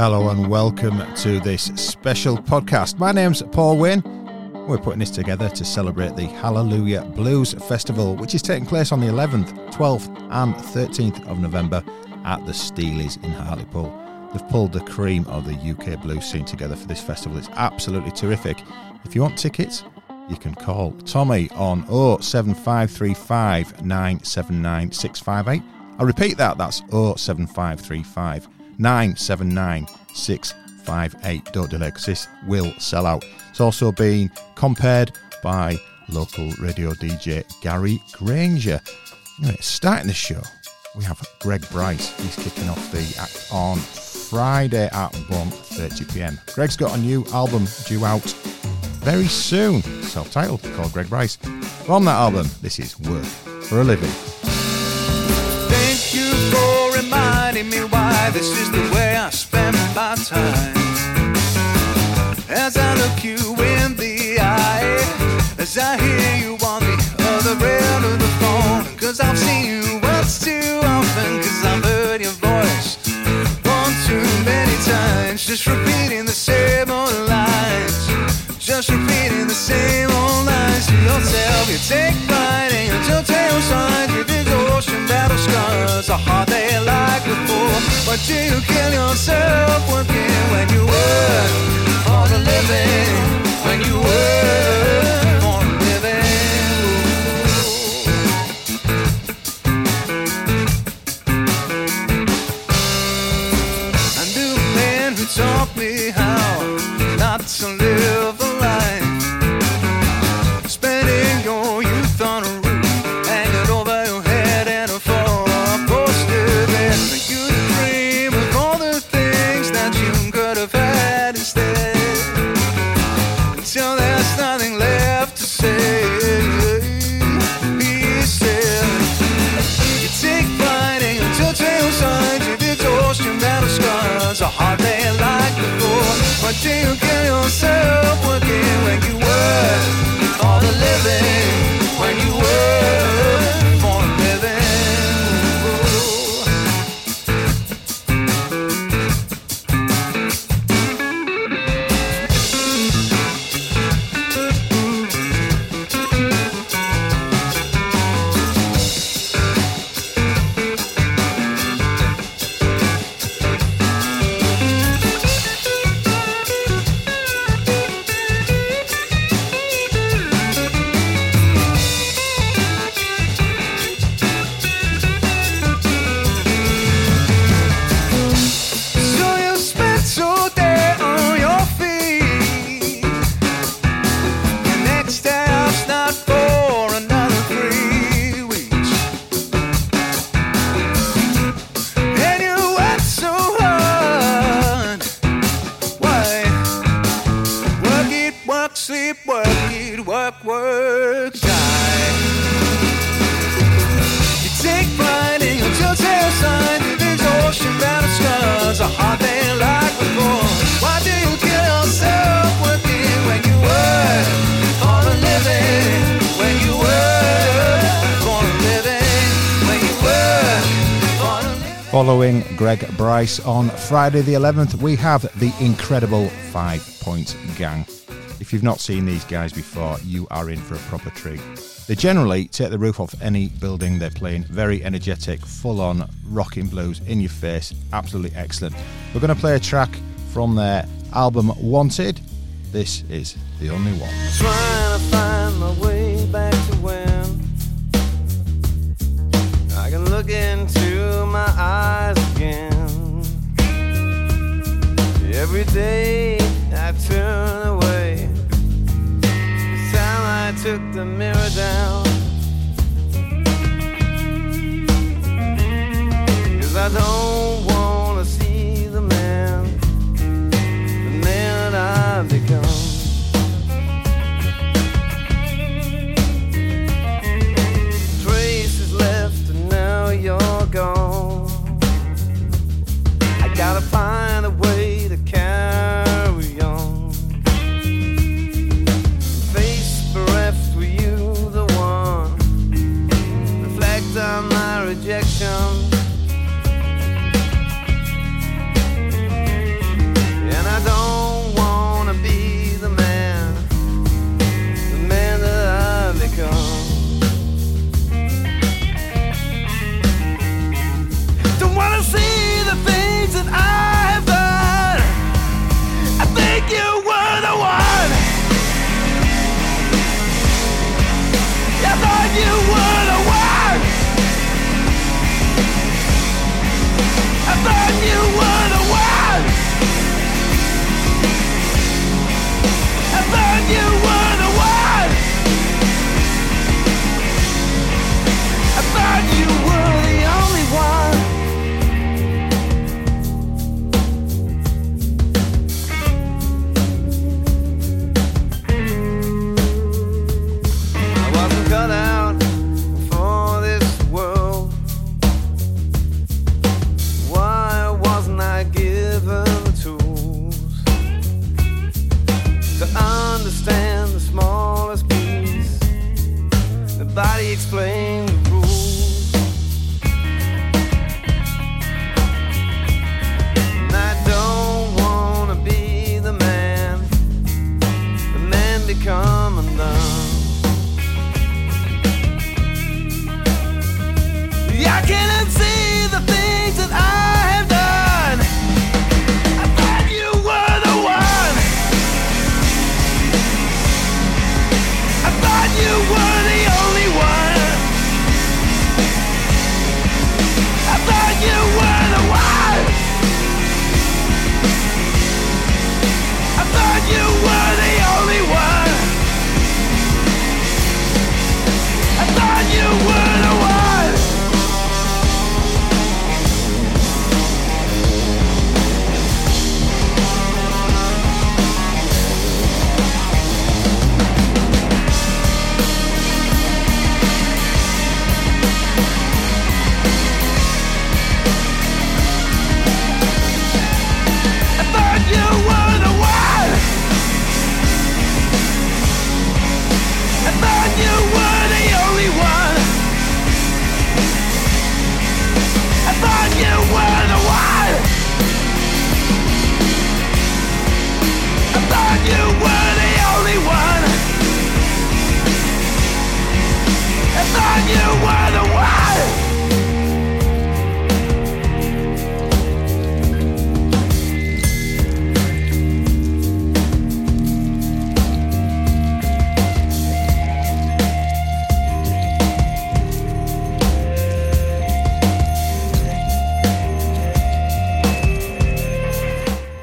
Hello and welcome to this special podcast. My name's Paul Wynn. We're putting this together to celebrate the Hallelujah Blues Festival, which is taking place on the 11th, 12th, and 13th of November at the Steelies in Hartlepool. They've pulled the cream of the UK blues scene together for this festival. It's absolutely terrific. If you want tickets, you can call Tommy on 07535 979 658. I'll repeat that, that's 07535 979 658. Don't delay because this will sell out. It's also been compared by local radio DJ Gary Granger. Anyway, starting the show, we have Greg Bryce. He's kicking off the act on Friday at 1.30 pm. Greg's got a new album due out very soon, self titled, called Greg Bryce. From that album, this is Work for a Living. Thank you for reminding me this is the way I spend my time. As I look you in the eye, as I hear you on the other end of the phone, cause I've seen you once too often, cause I've heard your voice one too many times, just repeating the same old lines, just repeating the same old lines to yourself. You take pride in your signs, exhaustion, battle scars, a heart they like before. But do you kill yourself working when you work for a living? When you work On Friday the 11th, we have the incredible Five Point Gang. If you've not seen these guys before, you are in for a proper treat. They generally take the roof off any building they're playing. Very energetic, full on rocking blues in your face. Absolutely excellent. We're going to play a track from their album Wanted. This is the only one. I can look into my eyes Every day I turn away. This time I took the mirror down. Cause I don't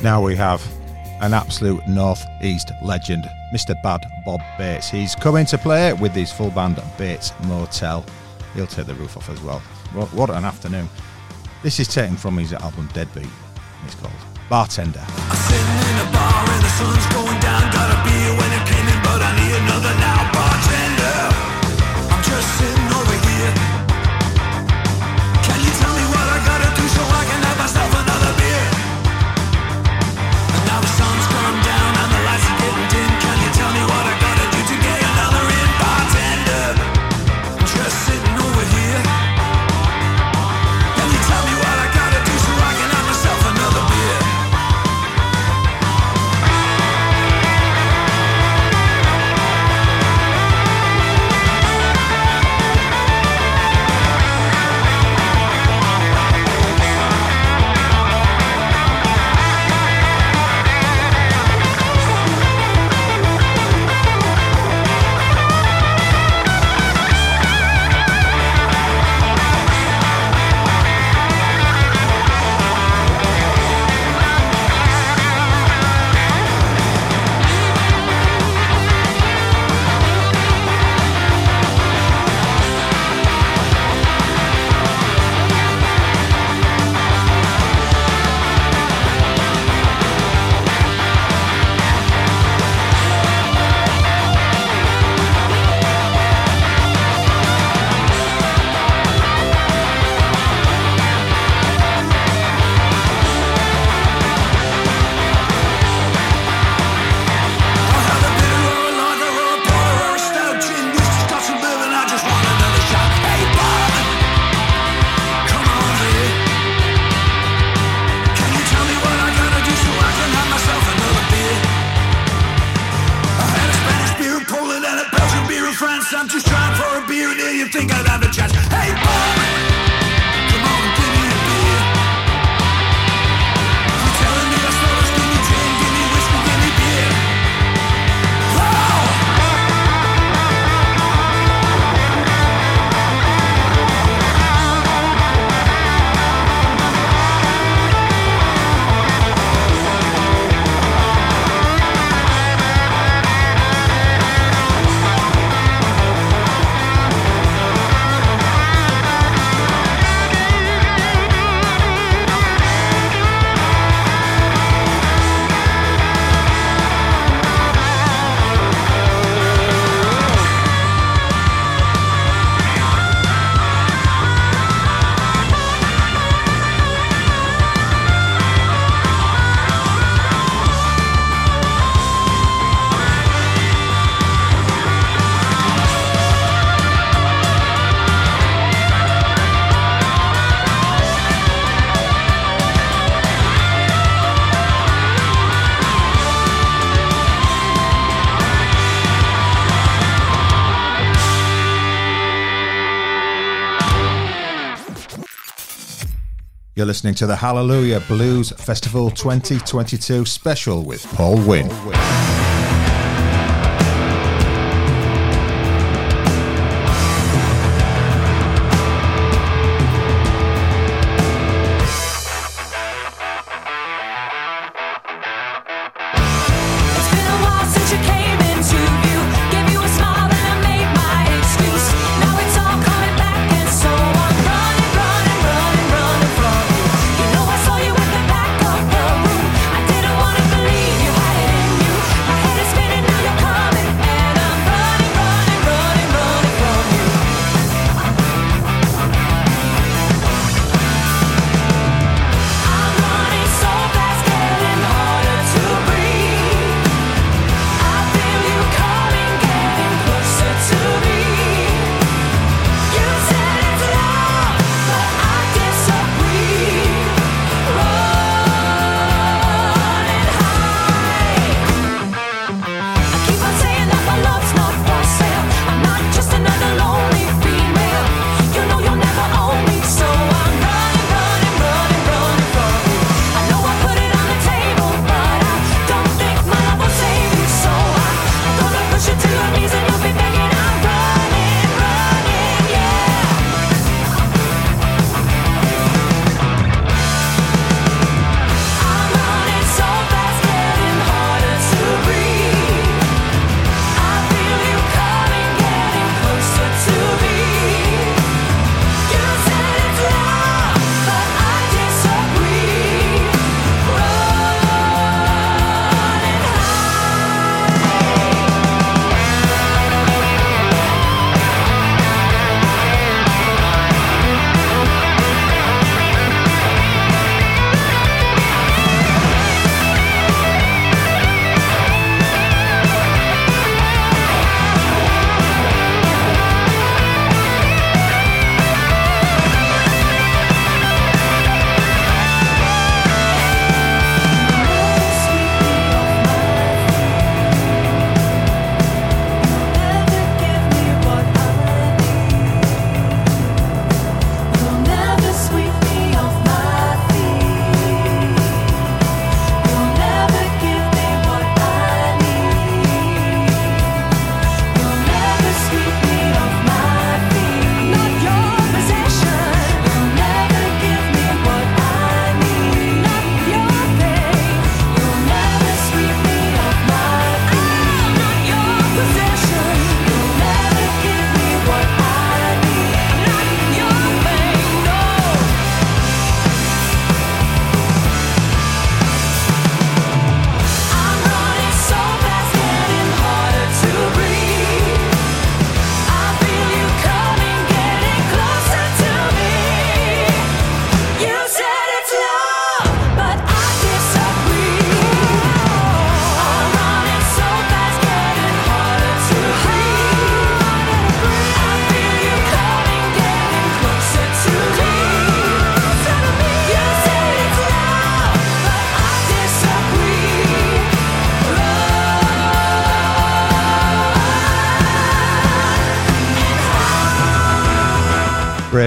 now we have an absolute northeast legend, Mr. Bad Bob Bates. He's coming to play with his full band Bates Motel. He'll take the roof off as well. What, what an afternoon! This is taken from his album Deadbeat. It's called Bartender. I'm sitting in a bar and the sun's going down. Got a beer when it came in, but I need another now. You're listening to the Hallelujah Blues Festival 2022 special with Paul Wynn. Paul Wynn.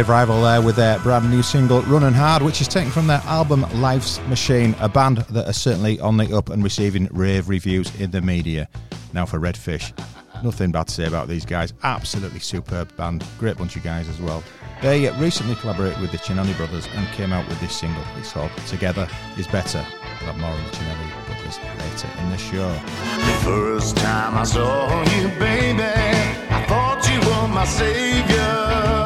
Dave Rival there with their brand new single Running Hard, which is taken from their album Life's Machine, a band that are certainly on the up and receiving rave reviews in the media. Now for Redfish. Nothing bad to say about these guys. Absolutely superb band. Great bunch of guys as well. They recently collaborated with the Cinelli brothers and came out with this single. It's called Together is Better. We'll have more on the brothers later in the show. The first time I saw you, baby, I thought you were my savior.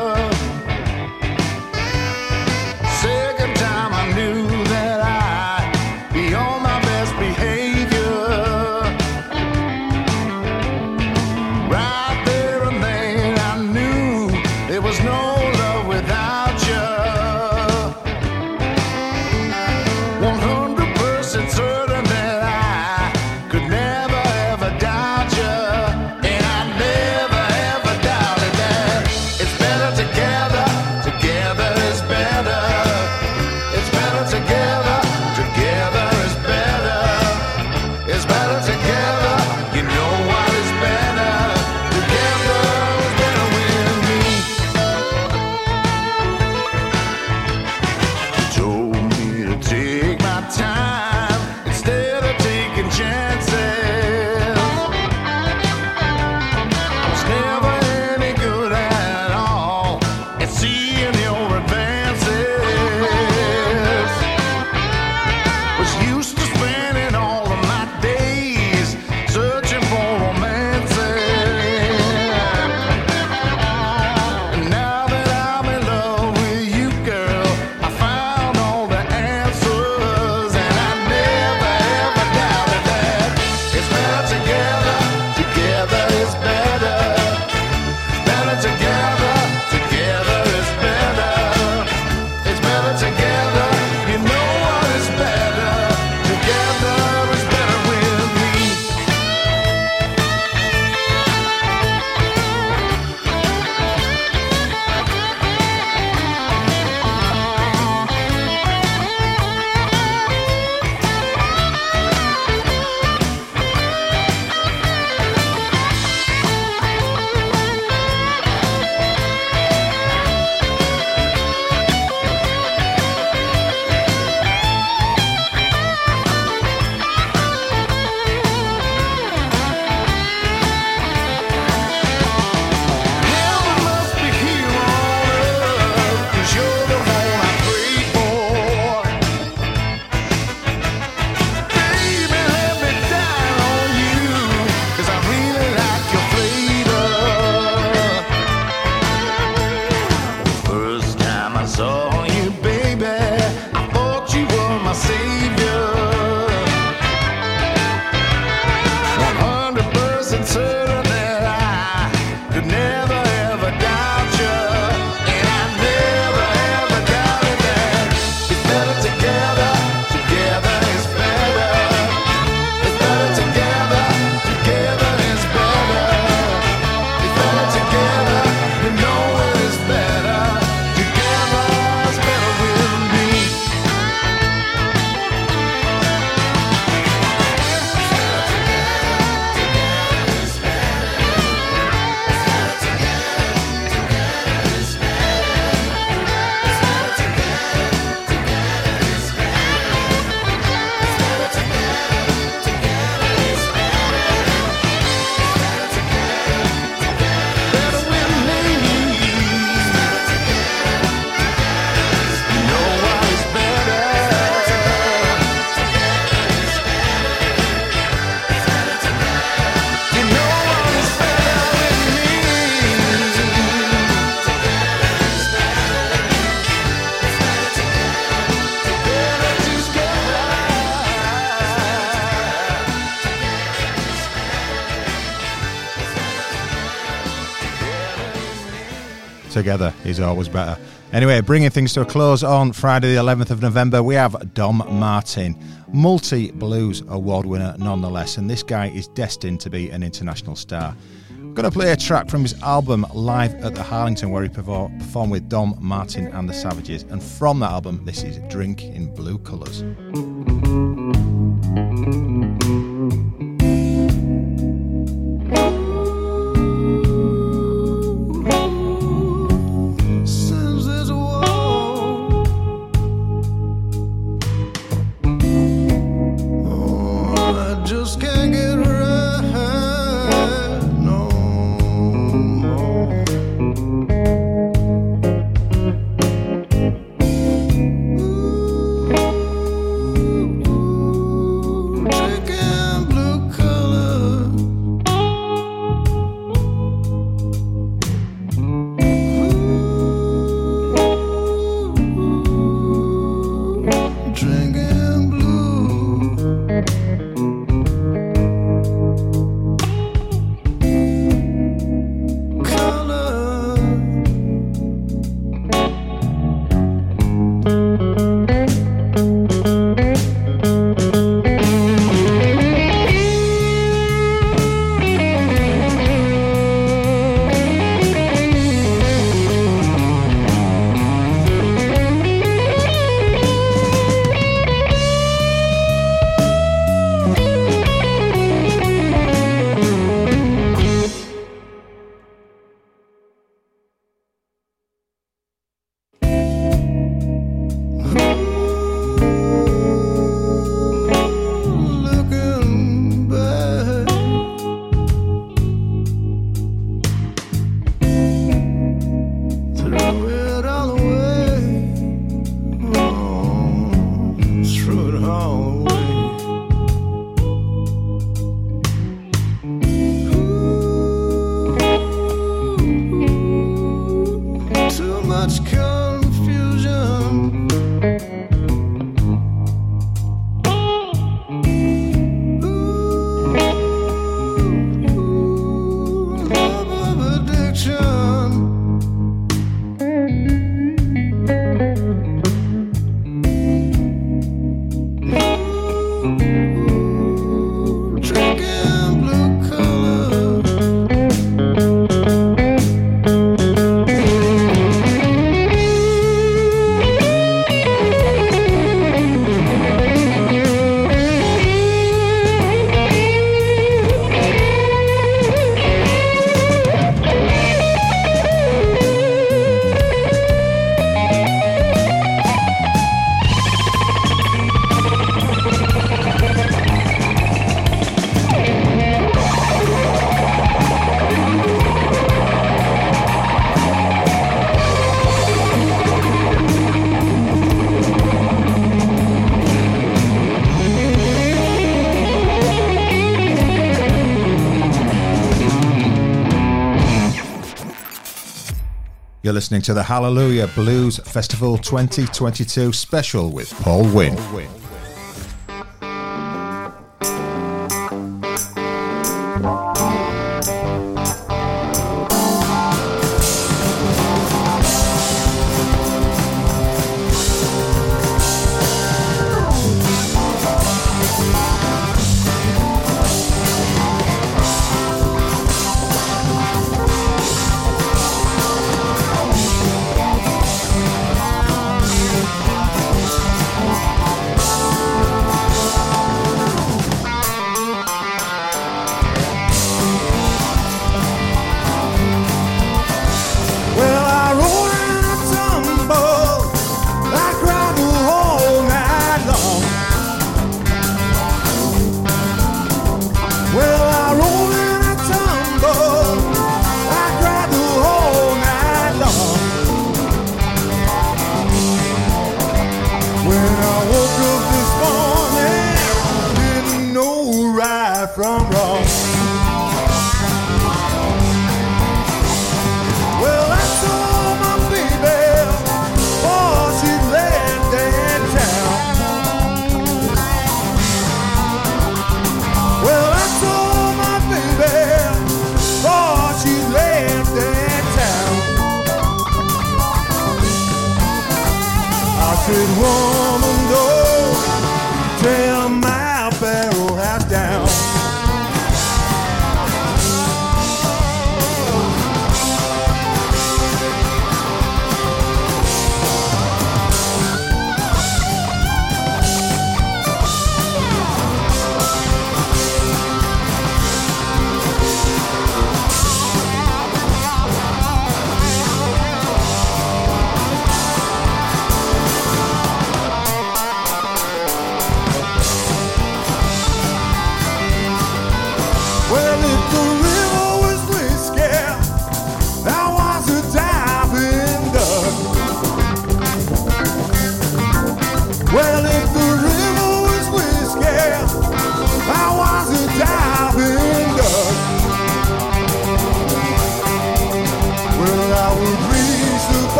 Together is always better. Anyway, bringing things to a close on Friday, the 11th of November, we have Dom Martin, multi blues award winner nonetheless, and this guy is destined to be an international star. I'm going to play a track from his album Live at the Harlington, where he performed with Dom Martin and the Savages, and from that album, this is Drink in Blue Colours. Listening to the Hallelujah Blues Festival 2022 special with Paul Wynn. Ooh,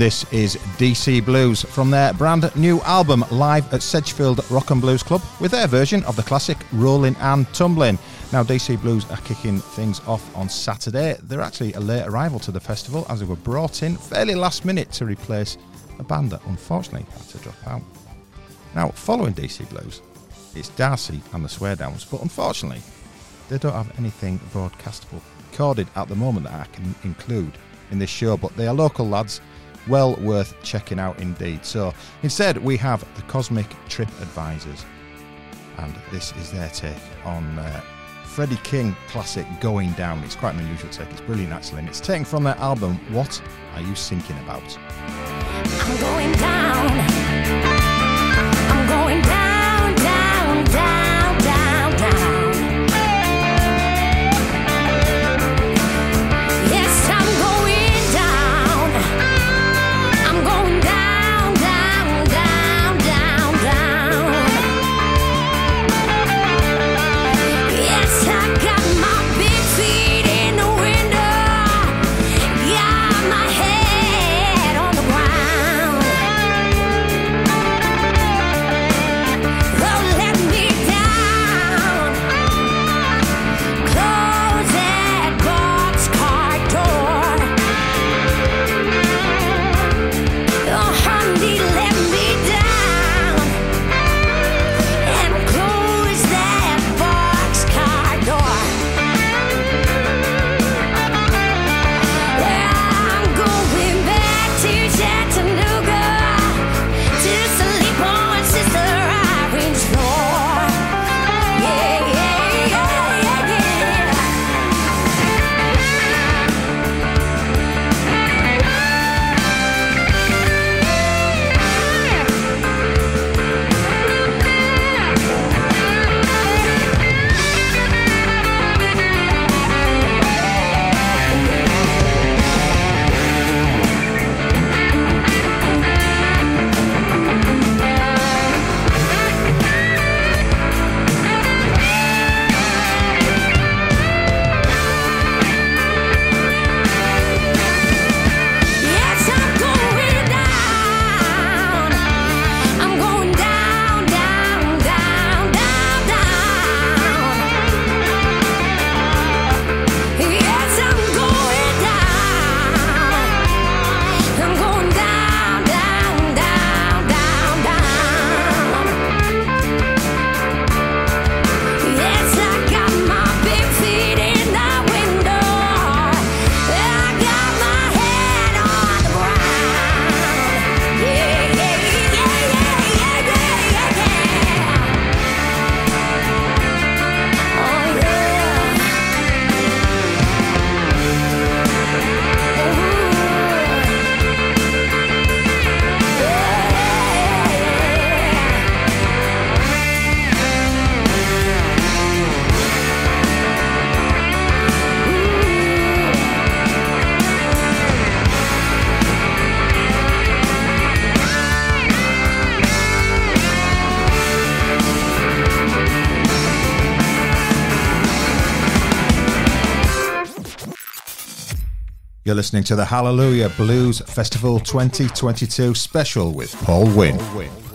This is DC Blues from their brand new album live at Sedgefield Rock and Blues Club with their version of the classic Rolling and Tumbling. Now, DC Blues are kicking things off on Saturday. They're actually a late arrival to the festival as they were brought in fairly last minute to replace a band that unfortunately had to drop out. Now, following DC Blues, it's Darcy and the Sweardowns, but unfortunately, they don't have anything broadcastable recorded at the moment that I can include in this show, but they are local lads, well worth checking out indeed. So instead, we have the Cosmic Trip Advisors, and this is their take on uh, Freddie King classic Going Down. It's quite an unusual take, it's brilliant actually, and it's taken from their album What Are You Thinking About? You're listening to the Hallelujah Blues Festival 2022 special with Paul Wynn. Paul Wynn.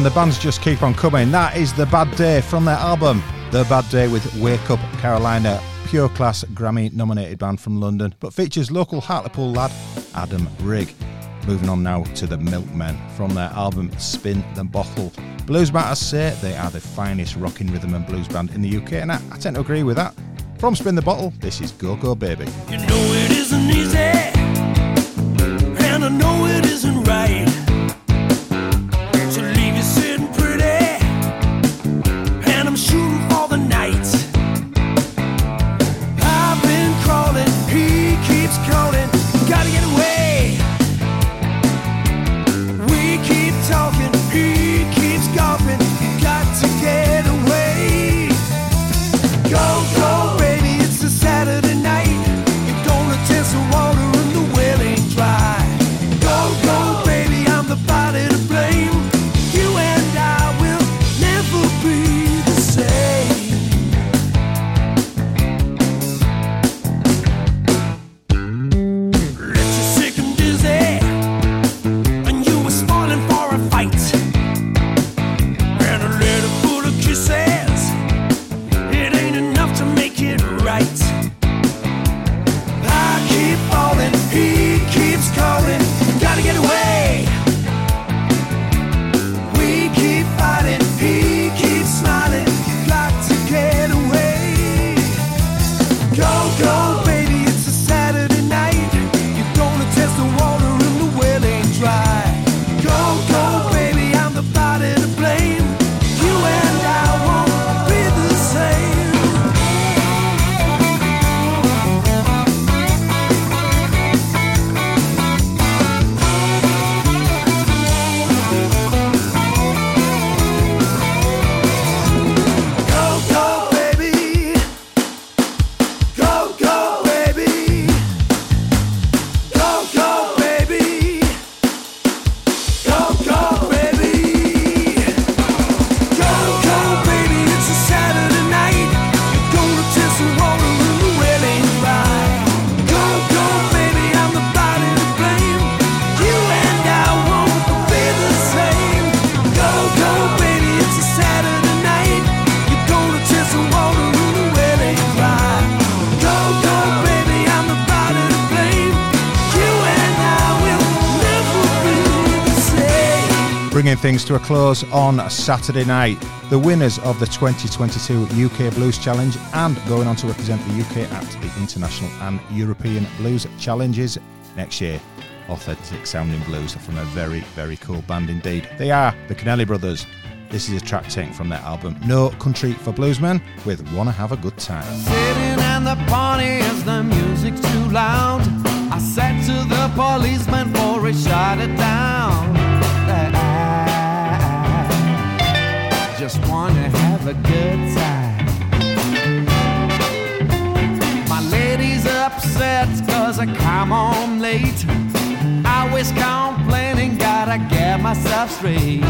and the bands just keep on coming. That is The Bad Day from their album, The Bad Day with Wake Up Carolina, pure class Grammy nominated band from London, but features local Hartlepool lad Adam Rigg. Moving on now to The Milkmen from their album Spin the Bottle. Blues Matters say they are the finest rocking rhythm and blues band in the UK, and I, I tend to agree with that. From Spin the Bottle, this is Go Go Baby. You know brings to a close on Saturday night. The winners of the 2022 UK Blues Challenge and going on to represent the UK at the International and European Blues Challenges next year. Authentic sounding blues from a very, very cool band indeed. They are the Cinelli Brothers. This is a track taken from their album No Country for Bluesmen with Wanna Have a Good Time. Sitting in the party the too loud. I said to the policeman for a shot it down. just wanna have a good time. My lady's upset cause I come home late. I was complaining, gotta get myself straight.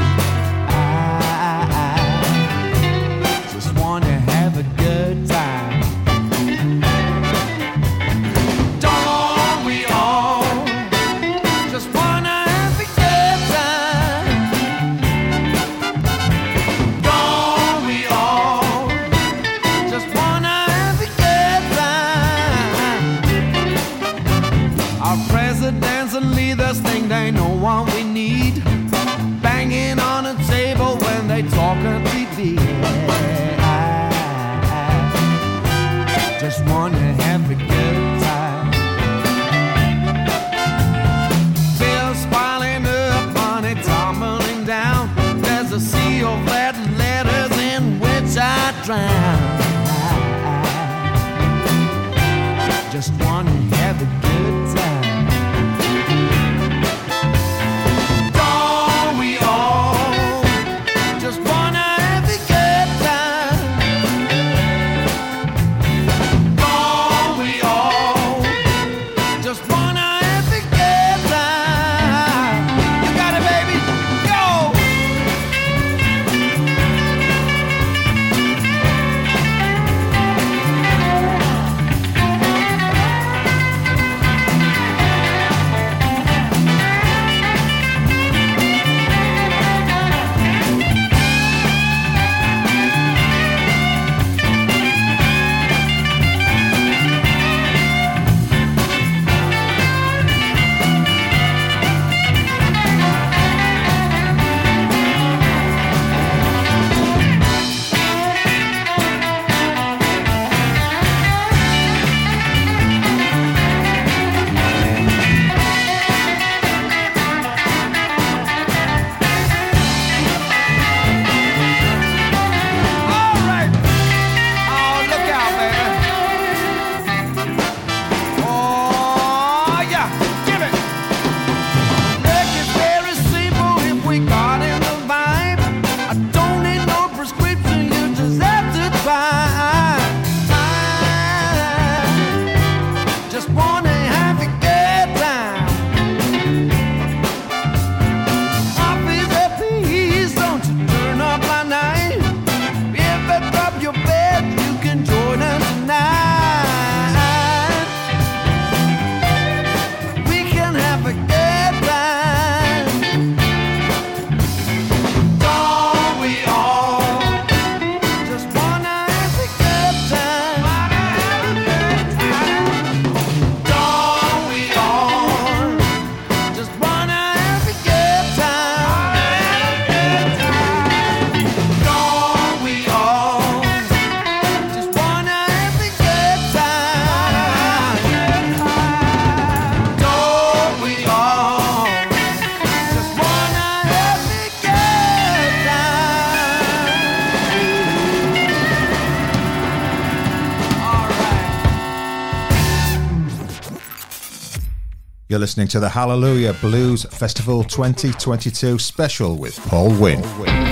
You're listening to the Hallelujah Blues Festival 2022 special with Paul Wynn. Paul Wynn.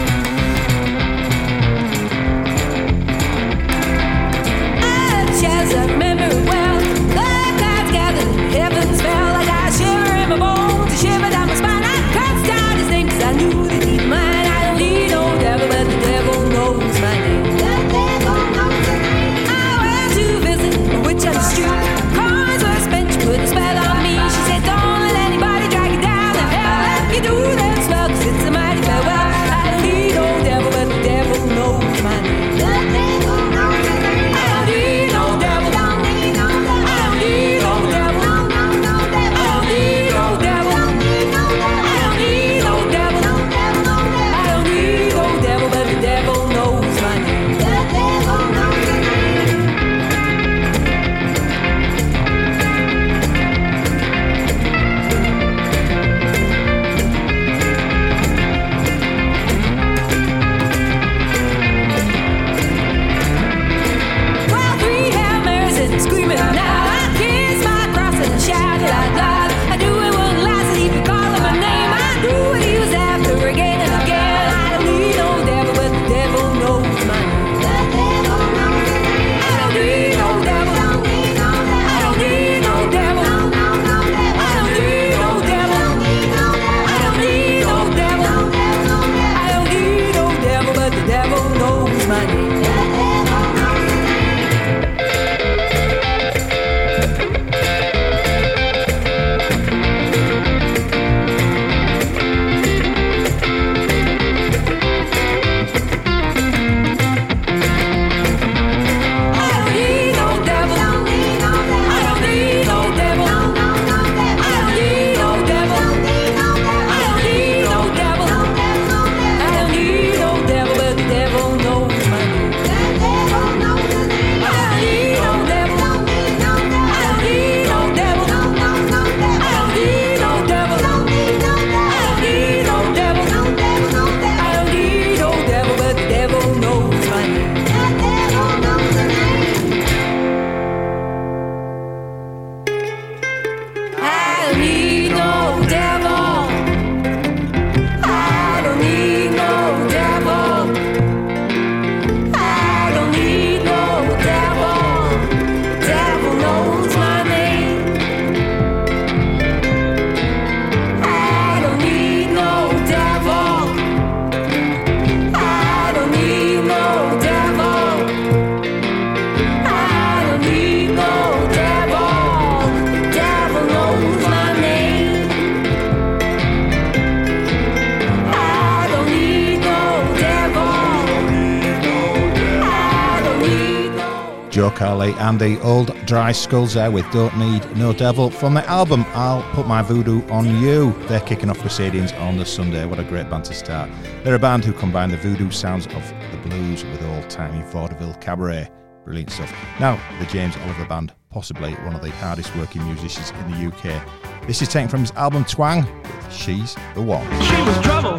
Dry Skulls there with Don't Need No Devil from the album I'll Put My Voodoo on You. They're kicking off Proceedings on the Sunday. What a great band to start. They're a band who combine the voodoo sounds of the blues with old timey vaudeville cabaret. Brilliant stuff. Now, the James Oliver Band, possibly one of the hardest working musicians in the UK. This is taken from his album Twang with She's the One. She was trouble,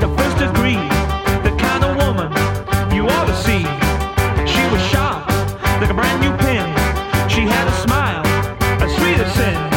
the first degree, the kind of woman you ought to see. Sin.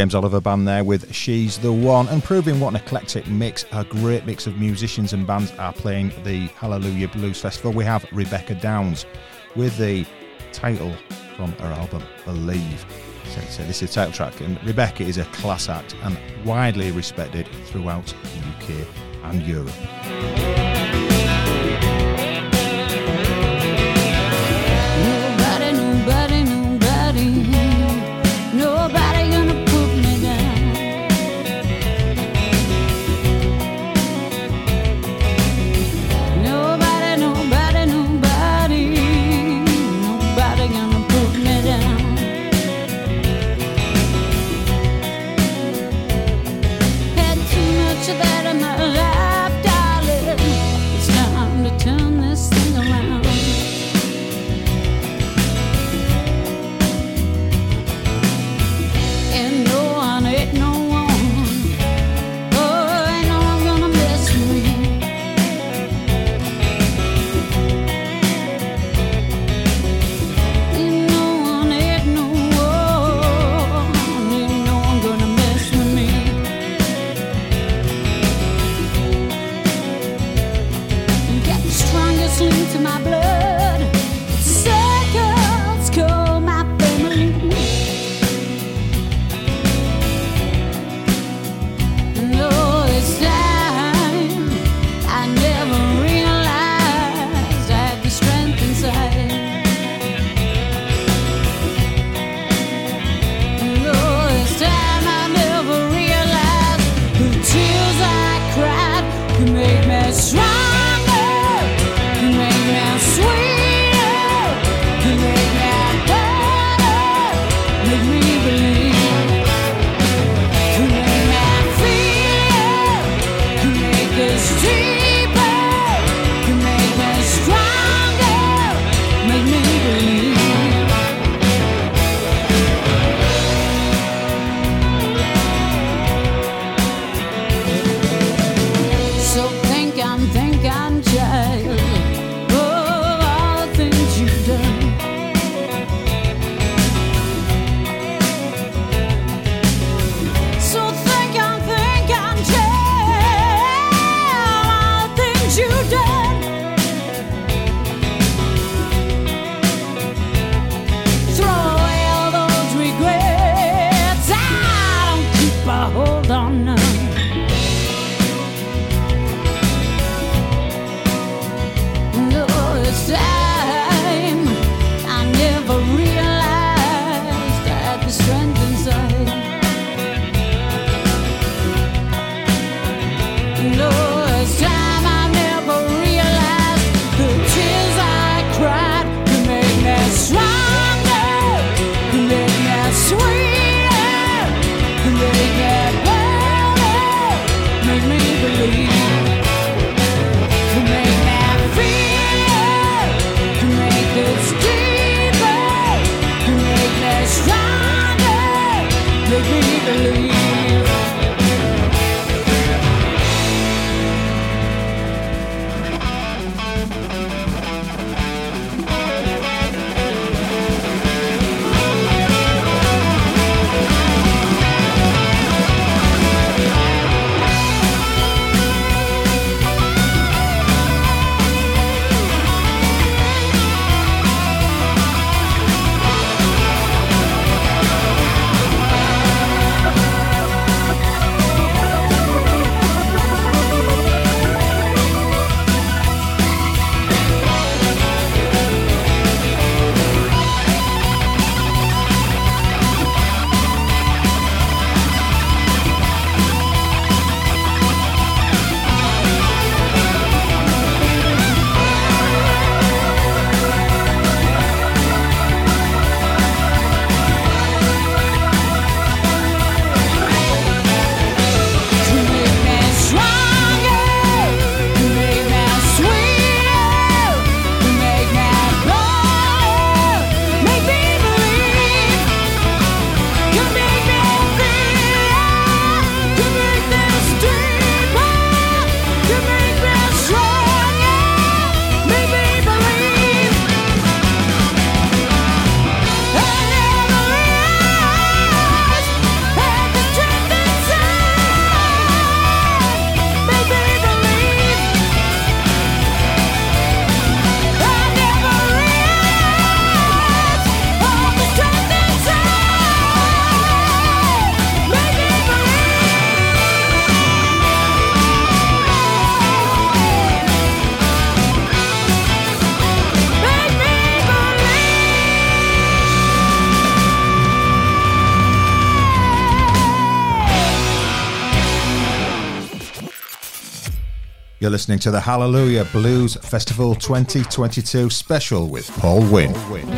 James Oliver Band there with She's the One, and proving what an eclectic mix, a great mix of musicians and bands are playing the Hallelujah Blues Festival. We have Rebecca Downes with the title from her album Believe. So, so this is the title track, and Rebecca is a class act and widely respected throughout the UK and Europe. listening to the Hallelujah Blues Festival 2022 special with Paul Wynn. Paul Wynn.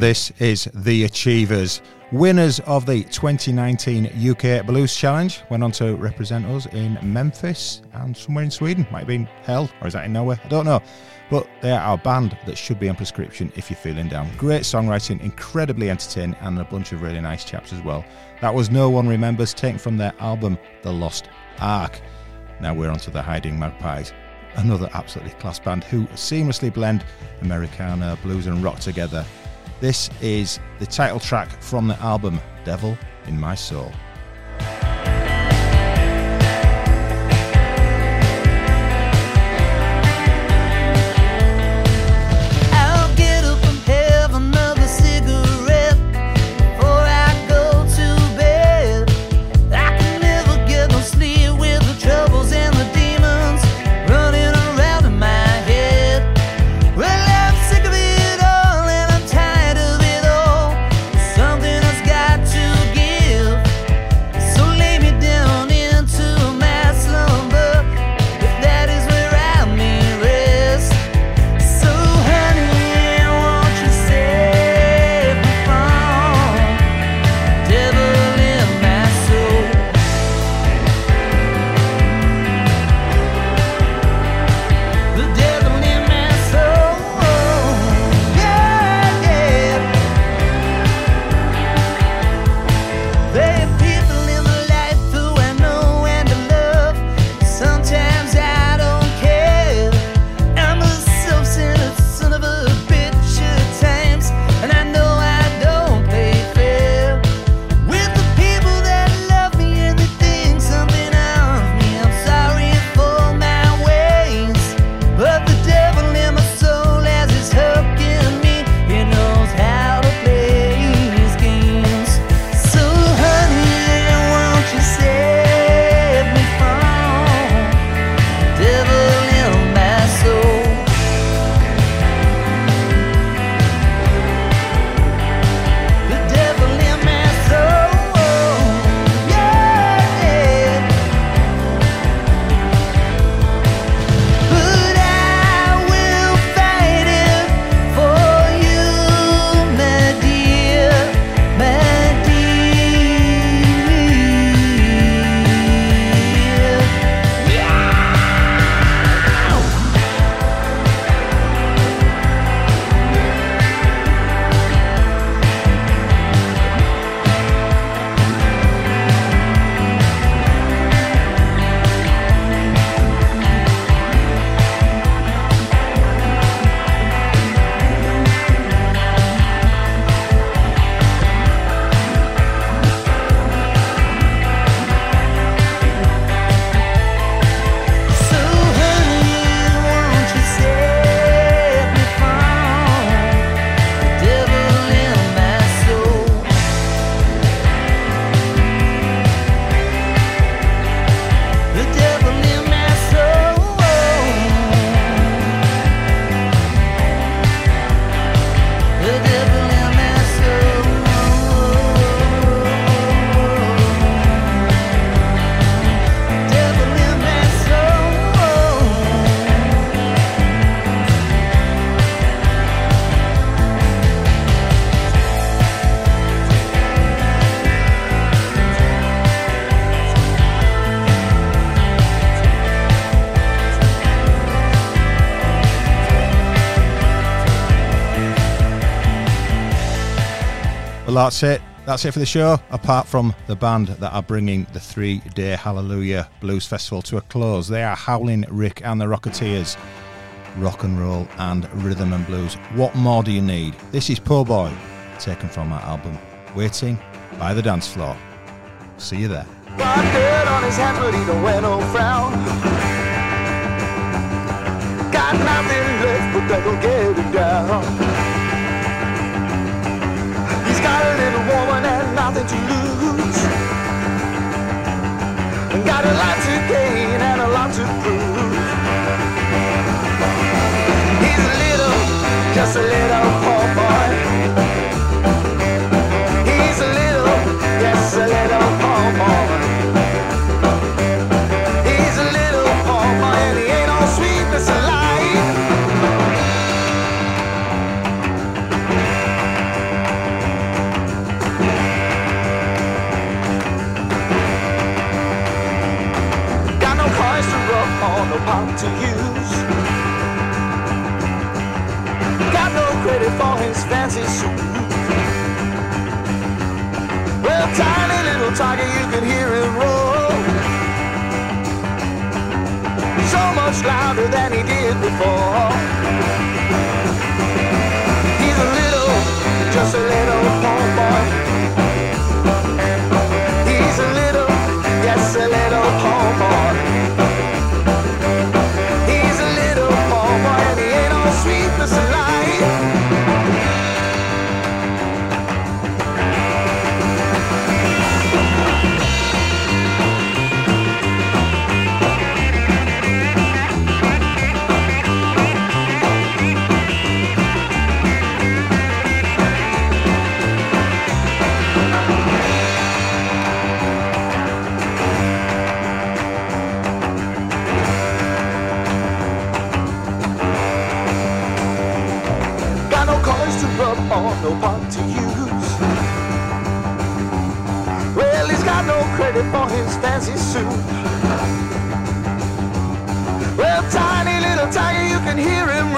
This is The Achievers. Winners of the 2019 UK Blues Challenge went on to represent us in Memphis and somewhere in Sweden. Might have been Hell, or is that in nowhere? I don't know. But they are our band that should be on prescription if you're feeling down. Great songwriting, incredibly entertaining, and a bunch of really nice chaps as well. That was No One Remembers, taken from their album The Lost Ark. Now we're on to the Hiding Magpies, another absolutely class band who seamlessly blend Americana, blues, and rock together. This is the title track from the album Devil in My Soul. That's it. That's it for the show. Apart from the band that are bringing the three day Hallelujah Blues Festival to a close, they are Howling Rick and the Rocketeers. Rock and roll and rhythm and blues. What more do you need? This is Poor Boy, taken from our album Waiting by the Dance Floor. See you there. Got nothing left, but that'll get down. Got a little woman and nothing to lose. Got a lot to gain and a lot to prove. He's a little, just a little poor boy. Or no pot to use. Got no credit for his fancy suit. Well, tiny little tiger, you can hear him roar. So much louder than he did before. He's a little, just a little poor boy. He's a little, yes, a little poor no pot to use. Well, he's got no credit for his fancy suit. Well, tiny little tiger, you can hear him